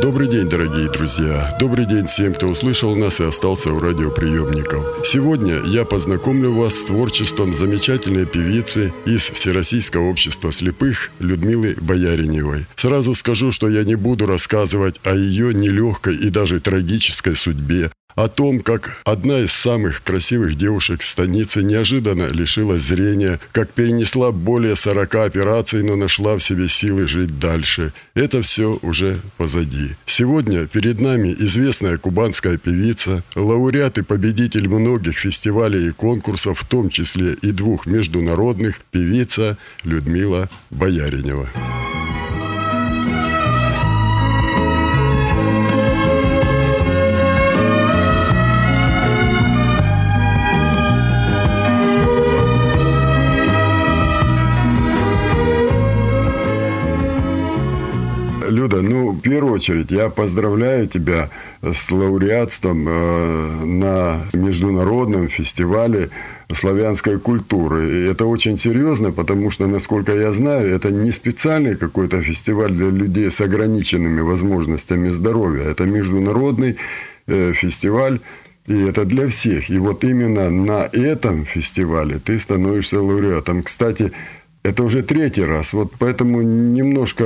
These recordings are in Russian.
Добрый день, дорогие друзья. Добрый день всем, кто услышал нас и остался у радиоприемников. Сегодня я познакомлю вас с творчеством замечательной певицы из Всероссийского общества слепых Людмилы Бояриневой. Сразу скажу, что я не буду рассказывать о ее нелегкой и даже трагической судьбе, о том, как одна из самых красивых девушек станицы неожиданно лишилась зрения, как перенесла более 40 операций, но нашла в себе силы жить дальше. Это все уже позади. Сегодня перед нами известная кубанская певица, лауреат и победитель многих фестивалей и конкурсов, в том числе и двух международных, певица Людмила Бояринева. Люда, ну, в первую очередь, я поздравляю тебя с лауреатством э, на международном фестивале славянской культуры. И это очень серьезно, потому что, насколько я знаю, это не специальный какой-то фестиваль для людей с ограниченными возможностями здоровья. Это международный э, фестиваль и это для всех. И вот именно на этом фестивале ты становишься лауреатом. Кстати, это уже третий раз, вот поэтому немножко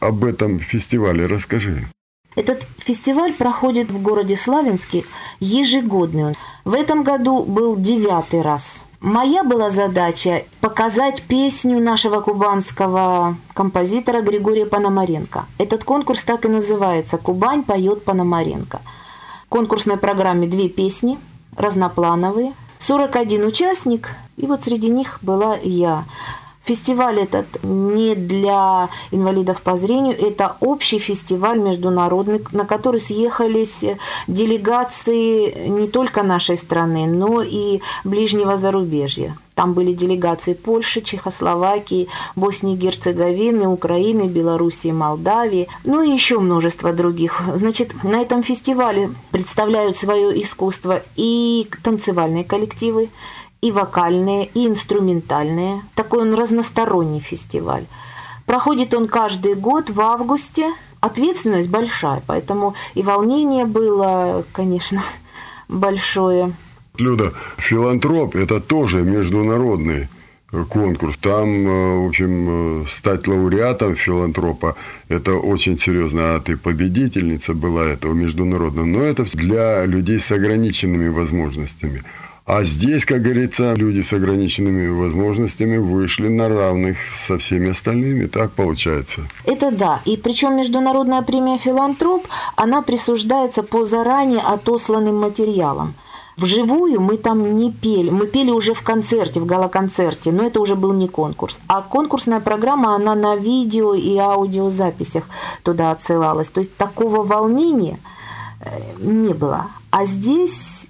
об этом фестивале расскажи. Этот фестиваль проходит в городе Славянске ежегодный. В этом году был девятый раз. Моя была задача показать песню нашего кубанского композитора Григория Пономаренко. Этот конкурс так и называется «Кубань поет Пономаренко». В конкурсной программе две песни, разноплановые, 41 участник, и вот среди них была я. Фестиваль этот не для инвалидов по зрению, это общий фестиваль международный, на который съехались делегации не только нашей страны, но и ближнего зарубежья. Там были делегации Польши, Чехословакии, Боснии и Герцеговины, Украины, Белоруссии, Молдавии, ну и еще множество других. Значит, на этом фестивале представляют свое искусство и танцевальные коллективы, и вокальные, и инструментальные. Такой он разносторонний фестиваль. Проходит он каждый год в августе. Ответственность большая, поэтому и волнение было, конечно, большое. Люда, филантроп – это тоже международный конкурс. Там, э, в общем, э, стать лауреатом филантропа – это очень серьезно. А ты победительница была этого международного. Но это для людей с ограниченными возможностями. А здесь, как говорится, люди с ограниченными возможностями вышли на равных со всеми остальными. Так получается. Это да. И причем международная премия «Филантроп», она присуждается по заранее отосланным материалам. Вживую мы там не пели. Мы пели уже в концерте, в галоконцерте, но это уже был не конкурс. А конкурсная программа, она на видео и аудиозаписях туда отсылалась. То есть такого волнения э, не было. А здесь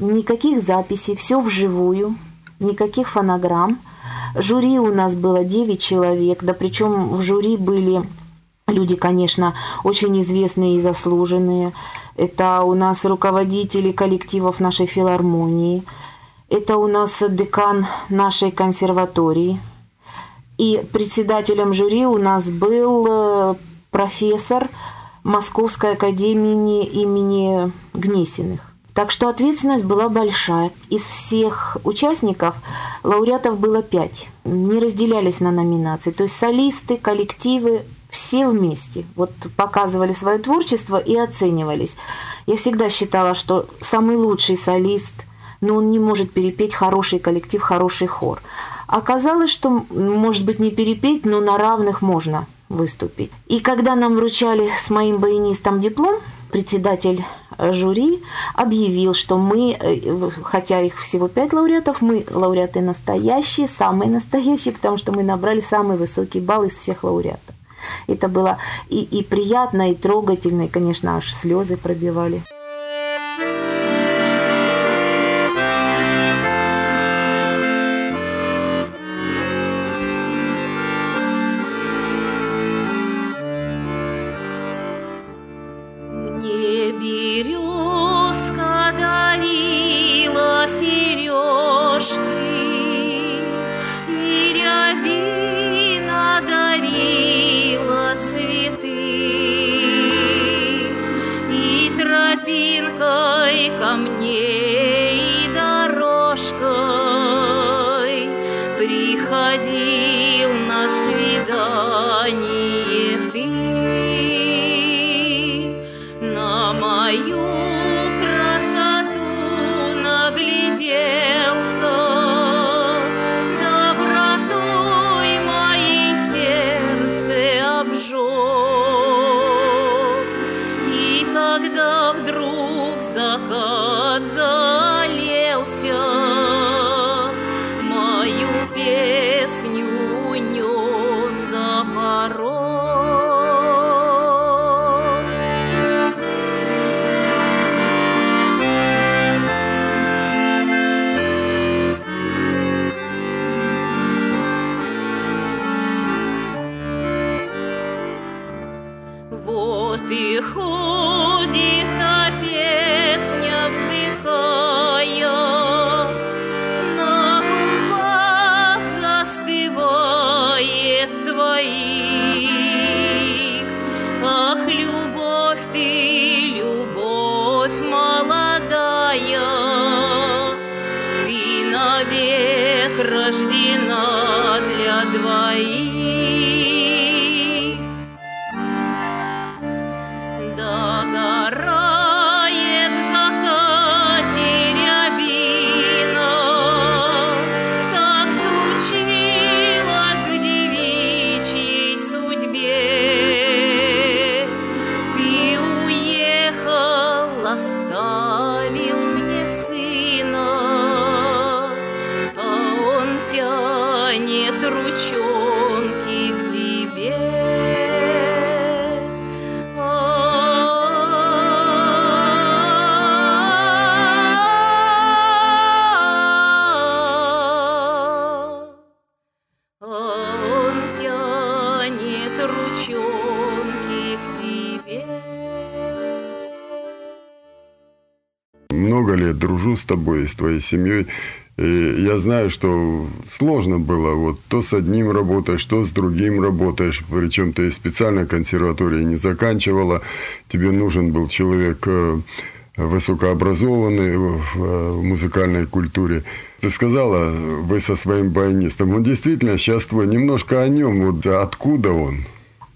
никаких записей, все вживую, никаких фонограмм. Жюри у нас было 9 человек, да причем в жюри были люди, конечно, очень известные и заслуженные. Это у нас руководители коллективов нашей филармонии, это у нас декан нашей консерватории. И председателем жюри у нас был э, профессор Московской академии имени Гнесиных. Так что ответственность была большая. Из всех участников лауреатов было пять. Не разделялись на номинации. То есть солисты, коллективы, все вместе. Вот показывали свое творчество и оценивались. Я всегда считала, что самый лучший солист, но он не может перепеть хороший коллектив, хороший хор. Оказалось, что, может быть, не перепеть, но на равных можно выступить. И когда нам вручали с моим баянистом диплом, председатель жюри объявил, что мы, э, хотя их всего пять лауреатов, мы лауреаты настоящие, самые настоящие, потому что мы набрали самый высокий балл из всех лауреатов. Это было и, и приятно, и трогательно, и, конечно, аж слезы пробивали. тропинкой ко мне. Дружу с тобой с твоей семьей. И я знаю, что сложно было. Вот то с одним работаешь, то с другим работаешь. Причем ты специально консерватории не заканчивала. Тебе нужен был человек э, высокообразованный э, в музыкальной культуре. Ты сказала, вы со своим баянистом. Он действительно сейчас твой. Немножко о нем. Вот откуда он?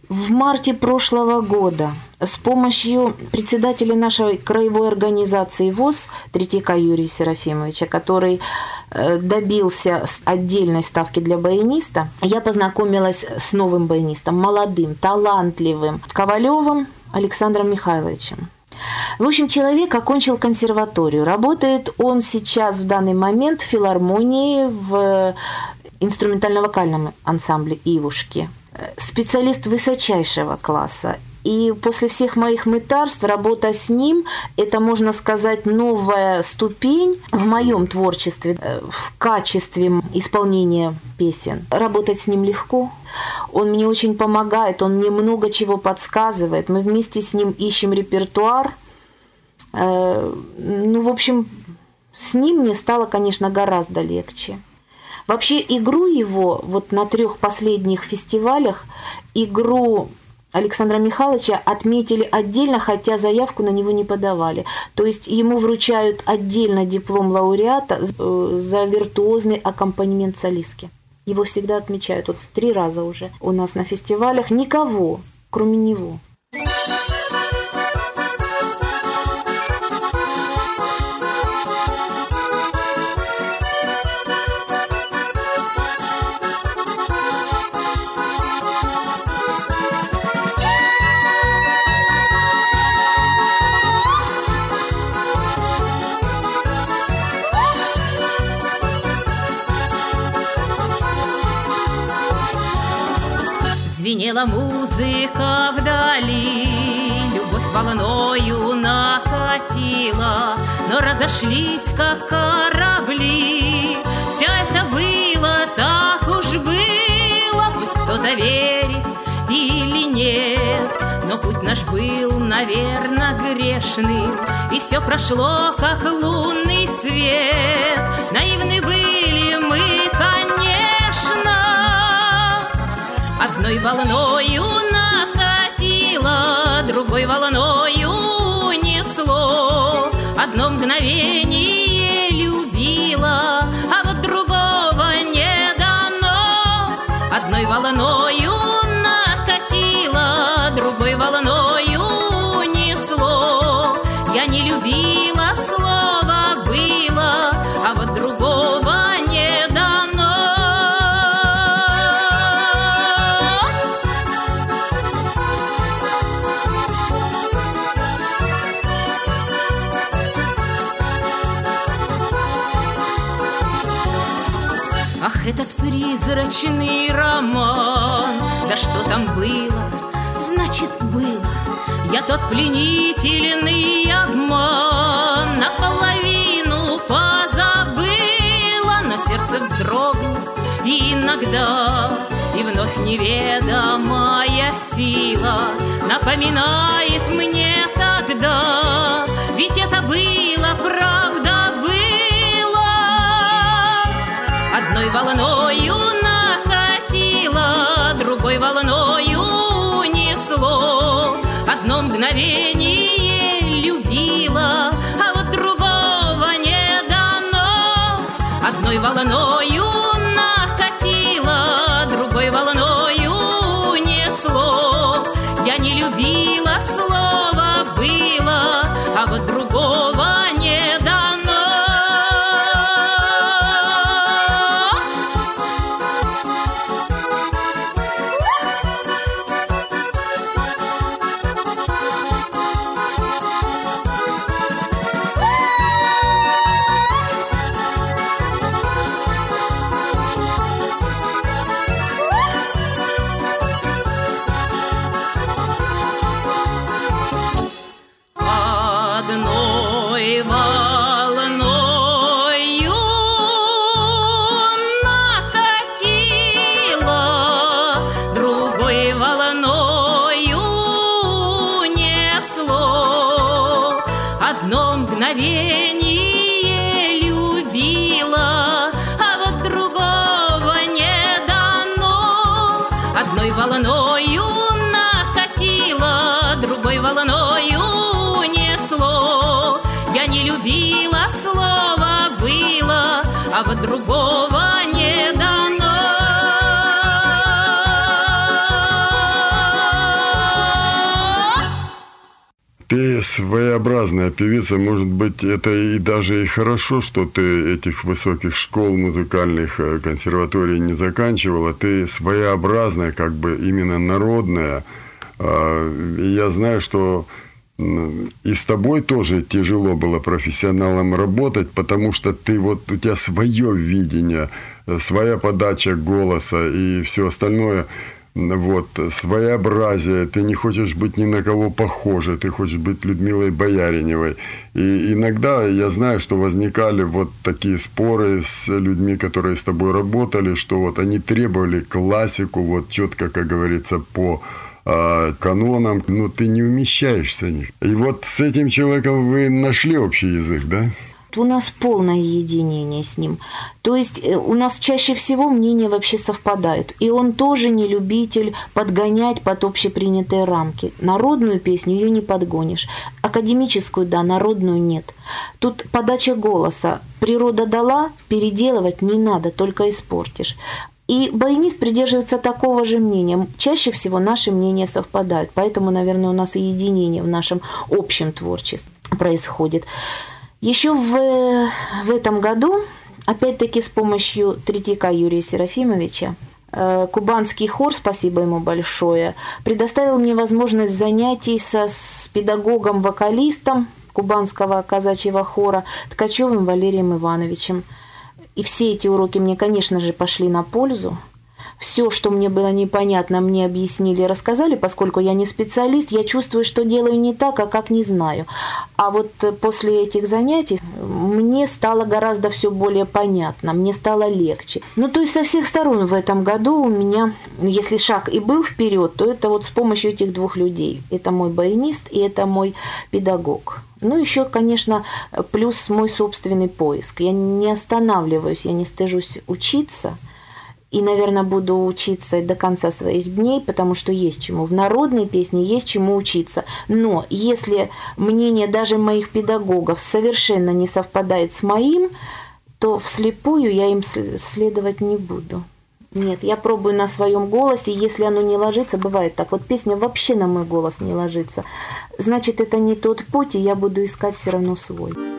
В марте прошлого года с помощью председателя нашей краевой организации ВОЗ Третьяка Юрия Серафимовича, который э, добился отдельной ставки для баяниста, я познакомилась с новым баянистом, молодым, талантливым, Ковалевым Александром Михайловичем. В общем, человек окончил консерваторию. Работает он сейчас в данный момент в филармонии в инструментально-вокальном ансамбле «Ивушки». Э, Специалист высочайшего класса. И после всех моих мытарств работа с ним – это, можно сказать, новая ступень в моем творчестве, э, в качестве исполнения песен. Работать с ним легко. Он мне очень помогает, он мне много чего подсказывает. Мы вместе с ним ищем репертуар. Э, Ну, в общем, с ним мне стало, конечно, гораздо легче. Вообще игру его вот на трех последних фестивалях, игру Александра Михайловича отметили отдельно, хотя заявку на него не подавали. То есть ему вручают отдельно диплом лауреата э, за виртуозный аккомпанемент солистки. Его всегда отмечают. Вот три раза уже у нас на фестивалях. Никого, кроме него. Музыка вдали, Любовь волною накатила, Но разошлись, как корабли. Все это было, так уж было, Пусть кто-то верит или нет, Но путь наш был, наверно, грешным, И все прошло, как лунный свет. Наивны были мы, конечно, Одной волною Ах, этот призрачный роман. Да что там было, значит было. Я тот пленительный обман. Наполовину позабыла Но сердце вздрогнет иногда. И вновь неведомая сила Напоминает мне тогда. Ведь это было, правда волною накатило Другой волною унесло. Одно мгновение своеобразная певица, может быть, это и даже и хорошо, что ты этих высоких школ музыкальных э, консерваторий не заканчивала. Ты своеобразная, как бы именно народная. А, и Я знаю, что и с тобой тоже тяжело было профессионалом работать, потому что ты вот у тебя свое видение, э, своя подача голоса и все остальное вот, своеобразие, ты не хочешь быть ни на кого похожей, ты хочешь быть Людмилой Бояриневой. И иногда я знаю, что возникали вот такие споры с людьми, которые с тобой работали, что вот они требовали классику, вот четко, как говорится, по а, канонам, но ты не умещаешься в них. И вот с этим человеком вы нашли общий язык, да? У нас полное единение с ним. То есть э, у нас чаще всего мнения вообще совпадают. И он тоже не любитель подгонять под общепринятые рамки. Народную песню ее не подгонишь. Академическую, да, народную нет. Тут подача голоса. Природа дала, переделывать не надо, только испортишь. И баянист придерживается такого же мнения. Чаще всего наши мнения совпадают. Поэтому, наверное, у нас и единение в нашем общем творчестве происходит. Еще в, в этом году, опять-таки с помощью третьяка Юрия Серафимовича, э, кубанский хор, спасибо ему большое, предоставил мне возможность занятий со, с педагогом-вокалистом кубанского казачьего хора Ткачевым Валерием Ивановичем. И все эти уроки мне, конечно же, пошли на пользу. Все, что мне было непонятно, мне объяснили рассказали, поскольку я не специалист, я чувствую, что делаю не так, а как не знаю. А вот э, после этих занятий мне стало гораздо все более понятно, мне стало легче. Ну, то есть со всех сторон в этом году у меня, если шаг и был вперед, то это вот с помощью этих двух людей. Это мой баянист и это мой педагог. Ну, еще, конечно, плюс мой собственный поиск. Я не останавливаюсь, я не стыжусь учиться – и, наверное, буду учиться до конца своих дней, потому что есть чему. В народной песне есть чему учиться. Но если мнение даже моих педагогов совершенно не совпадает с моим, то вслепую я им следовать не буду. Нет, я пробую на своем голосе, если оно не ложится, бывает так, вот песня вообще на мой голос не ложится, значит, это не тот путь, и я буду искать все равно свой.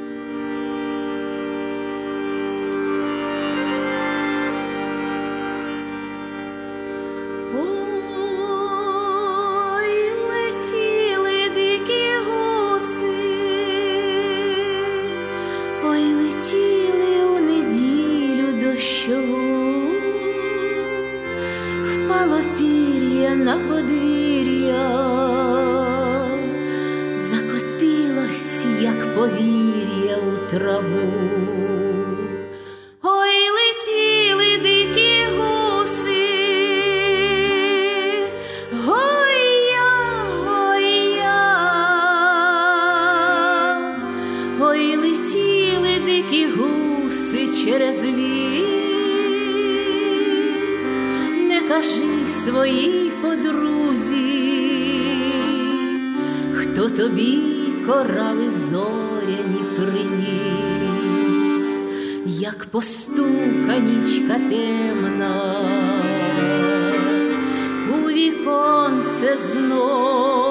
Хто тобі корали зоряні приніс, як постука нічка темна, у віконце знов,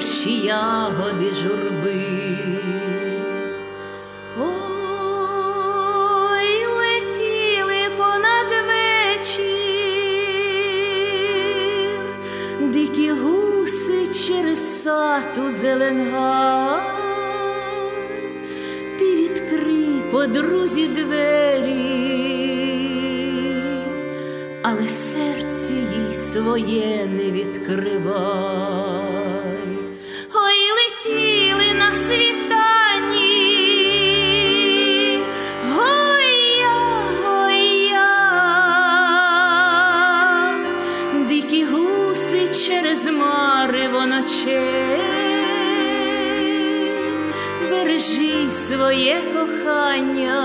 перші ягоди журби. Ой, летіли понад вечір, дикі гуси через сату зеленга. Ти відкрий подрузі двері, але серце їй своє не відкривай. Ночей, бережи своє кохання,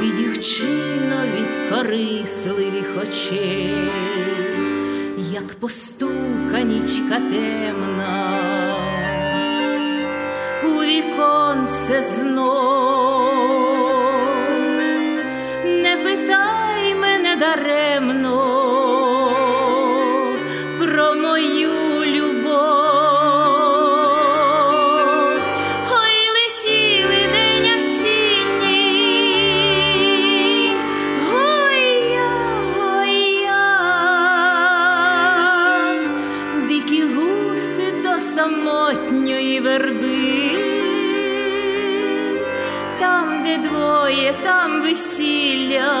ти дівчино від корисливих очей, як постуканічка темна, у віконце знов, верби, там, де двоє, там весілля,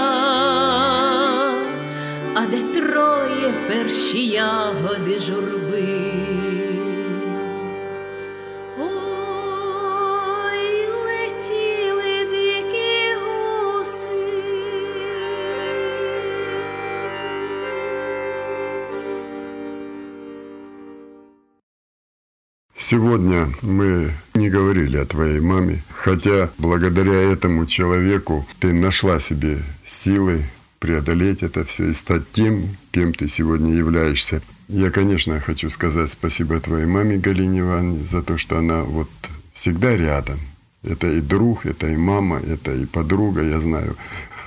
а де троє перші ягоди журби. Сегодня мы не говорили о твоей маме, хотя благодаря этому человеку ты нашла себе силы преодолеть это все и стать тем, кем ты сегодня являешься. Я, конечно, хочу сказать спасибо твоей маме Галине Ивановне за то, что она вот всегда рядом. Это и друг, это и мама, это и подруга, я знаю.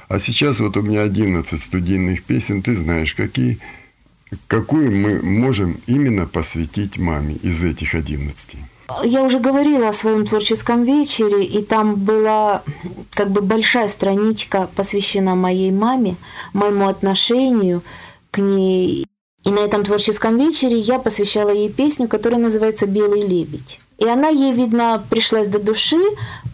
А сейчас вот у меня 11 студийных песен, ты знаешь, какие, какую мы можем именно посвятить маме из этих 11. Я уже говорила о своем творческом вечере, и там была как бы большая страничка, посвящена моей маме, моему отношению к ней. И на этом творческом вечере я посвящала ей песню, которая называется «Белый лебедь». И она ей, видно, пришлась до души,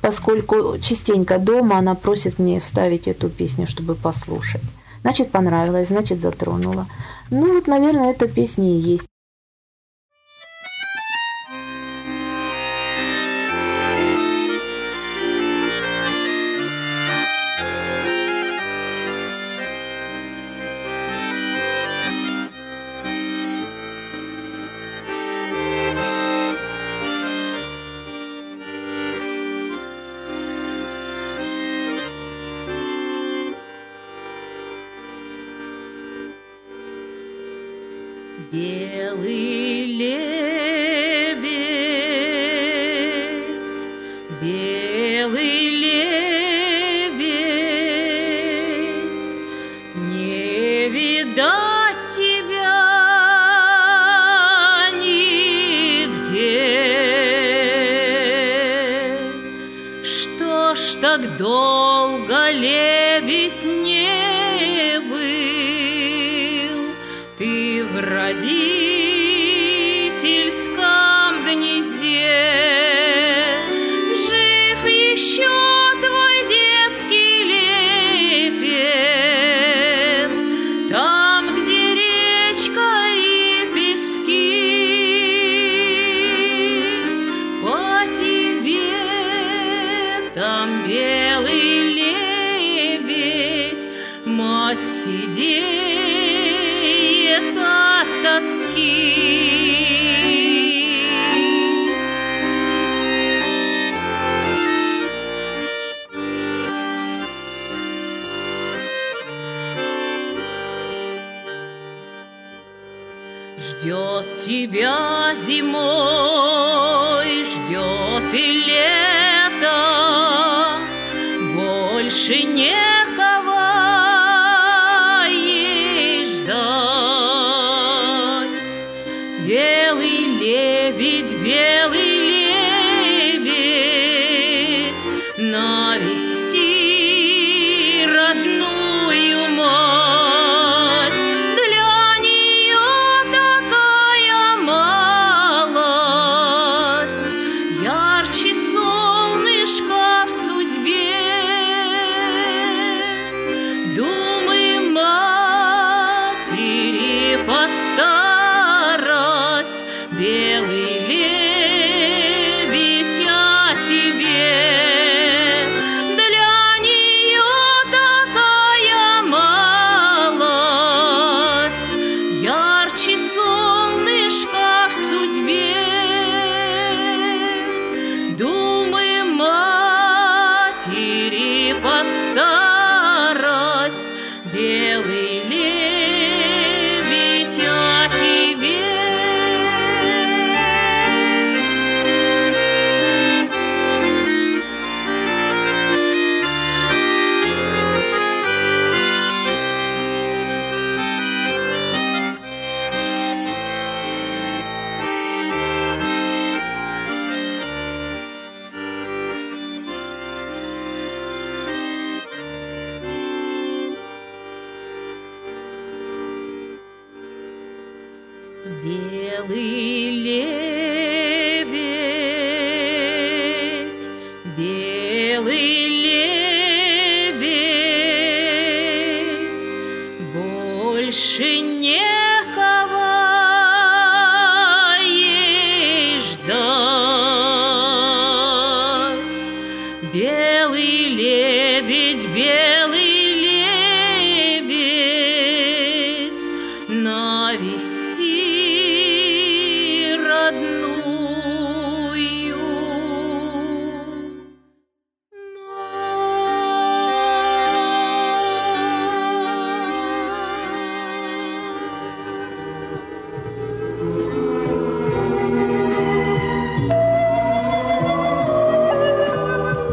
поскольку частенько дома она просит мне ставить эту песню, чтобы послушать. Значит, понравилось, значит, затронула. Ну вот, наверное, эта песня и есть. Ты тебя зимой, ждет и лето, больше некого Белый лебедь,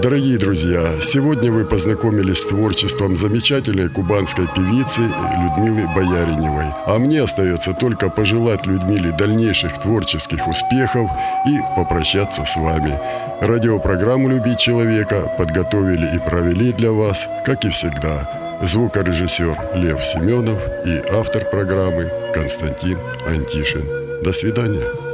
Дорогие друзья, сегодня вы познакомились с творчеством замечательной кубанской певицы Людмилы Бояриневой. А мне остается только пожелать Людмиле дальнейших творческих успехов и попрощаться с вами. Радиопрограмму «Любить человека» подготовили и провели для вас, как и всегда, звукорежиссер Лев Семенов и автор программы Константин Антишин. До свидания.